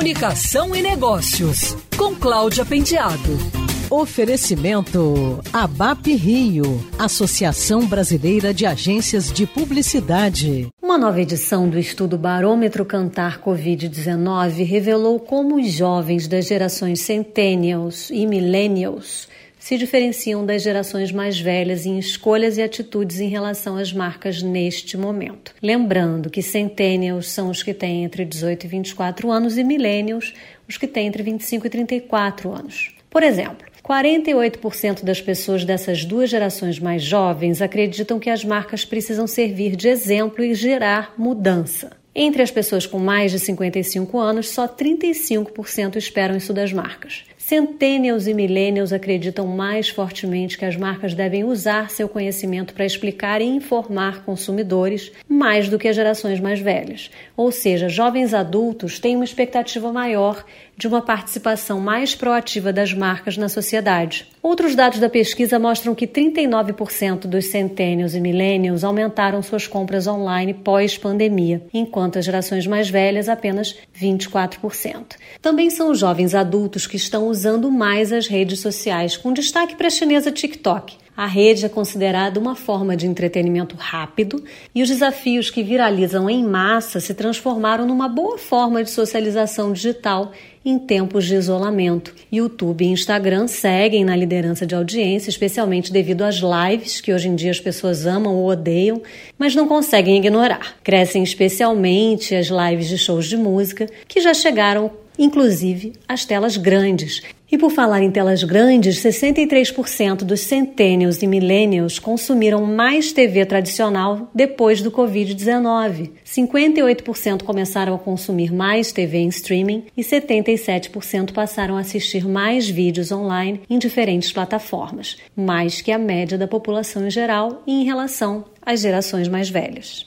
Comunicação e Negócios, com Cláudia Pendiado. Oferecimento ABAP Rio, Associação Brasileira de Agências de Publicidade. Uma nova edição do estudo Barômetro Cantar Covid-19 revelou como os jovens das gerações Centennials e Millennials se diferenciam das gerações mais velhas em escolhas e atitudes em relação às marcas neste momento. Lembrando que centennials são os que têm entre 18 e 24 anos e millennials os que têm entre 25 e 34 anos. Por exemplo, 48% das pessoas dessas duas gerações mais jovens acreditam que as marcas precisam servir de exemplo e gerar mudança. Entre as pessoas com mais de 55 anos, só 35% esperam isso das marcas. Centennials e millennials acreditam mais fortemente que as marcas devem usar seu conhecimento para explicar e informar consumidores mais do que as gerações mais velhas. Ou seja, jovens adultos têm uma expectativa maior de uma participação mais proativa das marcas na sociedade. Outros dados da pesquisa mostram que 39% dos centênios e millennials aumentaram suas compras online pós-pandemia, enquanto as gerações mais velhas apenas 24%. Também são os jovens adultos que estão usando mais as redes sociais, com destaque para a chinesa TikTok. A rede é considerada uma forma de entretenimento rápido e os desafios que viralizam em massa se transformaram numa boa forma de socialização digital em tempos de isolamento. YouTube e Instagram seguem na liderança de audiência, especialmente devido às lives que hoje em dia as pessoas amam ou odeiam, mas não conseguem ignorar. Crescem especialmente as lives de shows de música, que já chegaram inclusive às telas grandes e por falar em telas grandes, 63% dos centênios e millennials consumiram mais TV tradicional depois do Covid-19. 58% começaram a consumir mais TV em streaming e 77% passaram a assistir mais vídeos online em diferentes plataformas, mais que a média da população em geral e em relação às gerações mais velhas.